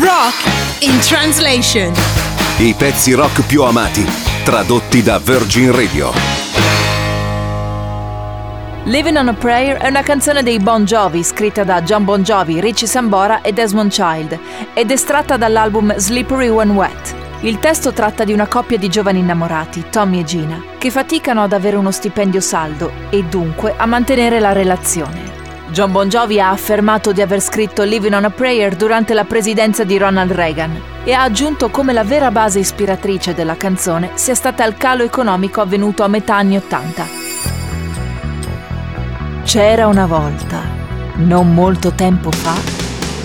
Rock in translation. I pezzi rock più amati, tradotti da Virgin Radio. Living on a Prayer è una canzone dei Bon Jovi scritta da John Bon Jovi, Richie Sambora e Desmond Child ed estratta dall'album Slippery When Wet. Il testo tratta di una coppia di giovani innamorati, Tommy e Gina, che faticano ad avere uno stipendio saldo e dunque a mantenere la relazione. John Bon Jovi ha affermato di aver scritto Living on a Prayer durante la presidenza di Ronald Reagan e ha aggiunto come la vera base ispiratrice della canzone sia stata il calo economico avvenuto a metà anni Ottanta. C'era una volta, non molto tempo fa,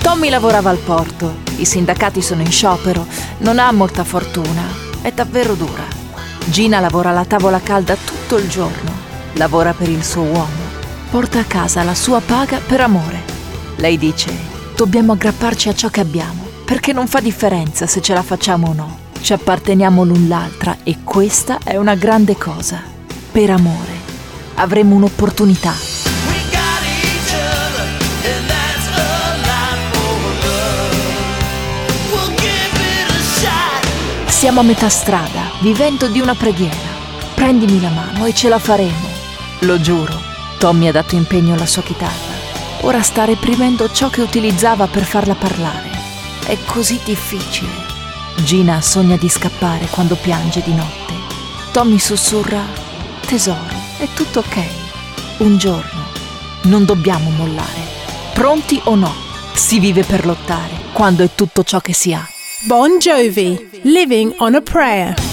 Tommy lavorava al porto, i sindacati sono in sciopero, non ha molta fortuna, è davvero dura. Gina lavora alla tavola calda tutto il giorno, lavora per il suo uomo porta a casa la sua paga per amore. Lei dice, dobbiamo aggrapparci a ciò che abbiamo, perché non fa differenza se ce la facciamo o no. Ci apparteniamo l'un l'altra e questa è una grande cosa. Per amore avremo un'opportunità. Siamo a metà strada, vivendo di una preghiera. Prendimi la mano e ce la faremo. Lo giuro. Tommy ha dato impegno alla sua chitarra. Ora sta reprimendo ciò che utilizzava per farla parlare. È così difficile. Gina sogna di scappare quando piange di notte. Tommy sussurra, tesoro, è tutto ok. Un giorno non dobbiamo mollare. Pronti o no? Si vive per lottare quando è tutto ciò che si ha. Bon Jovi, Living on a Prayer.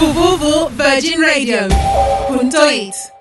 www.virginradio.it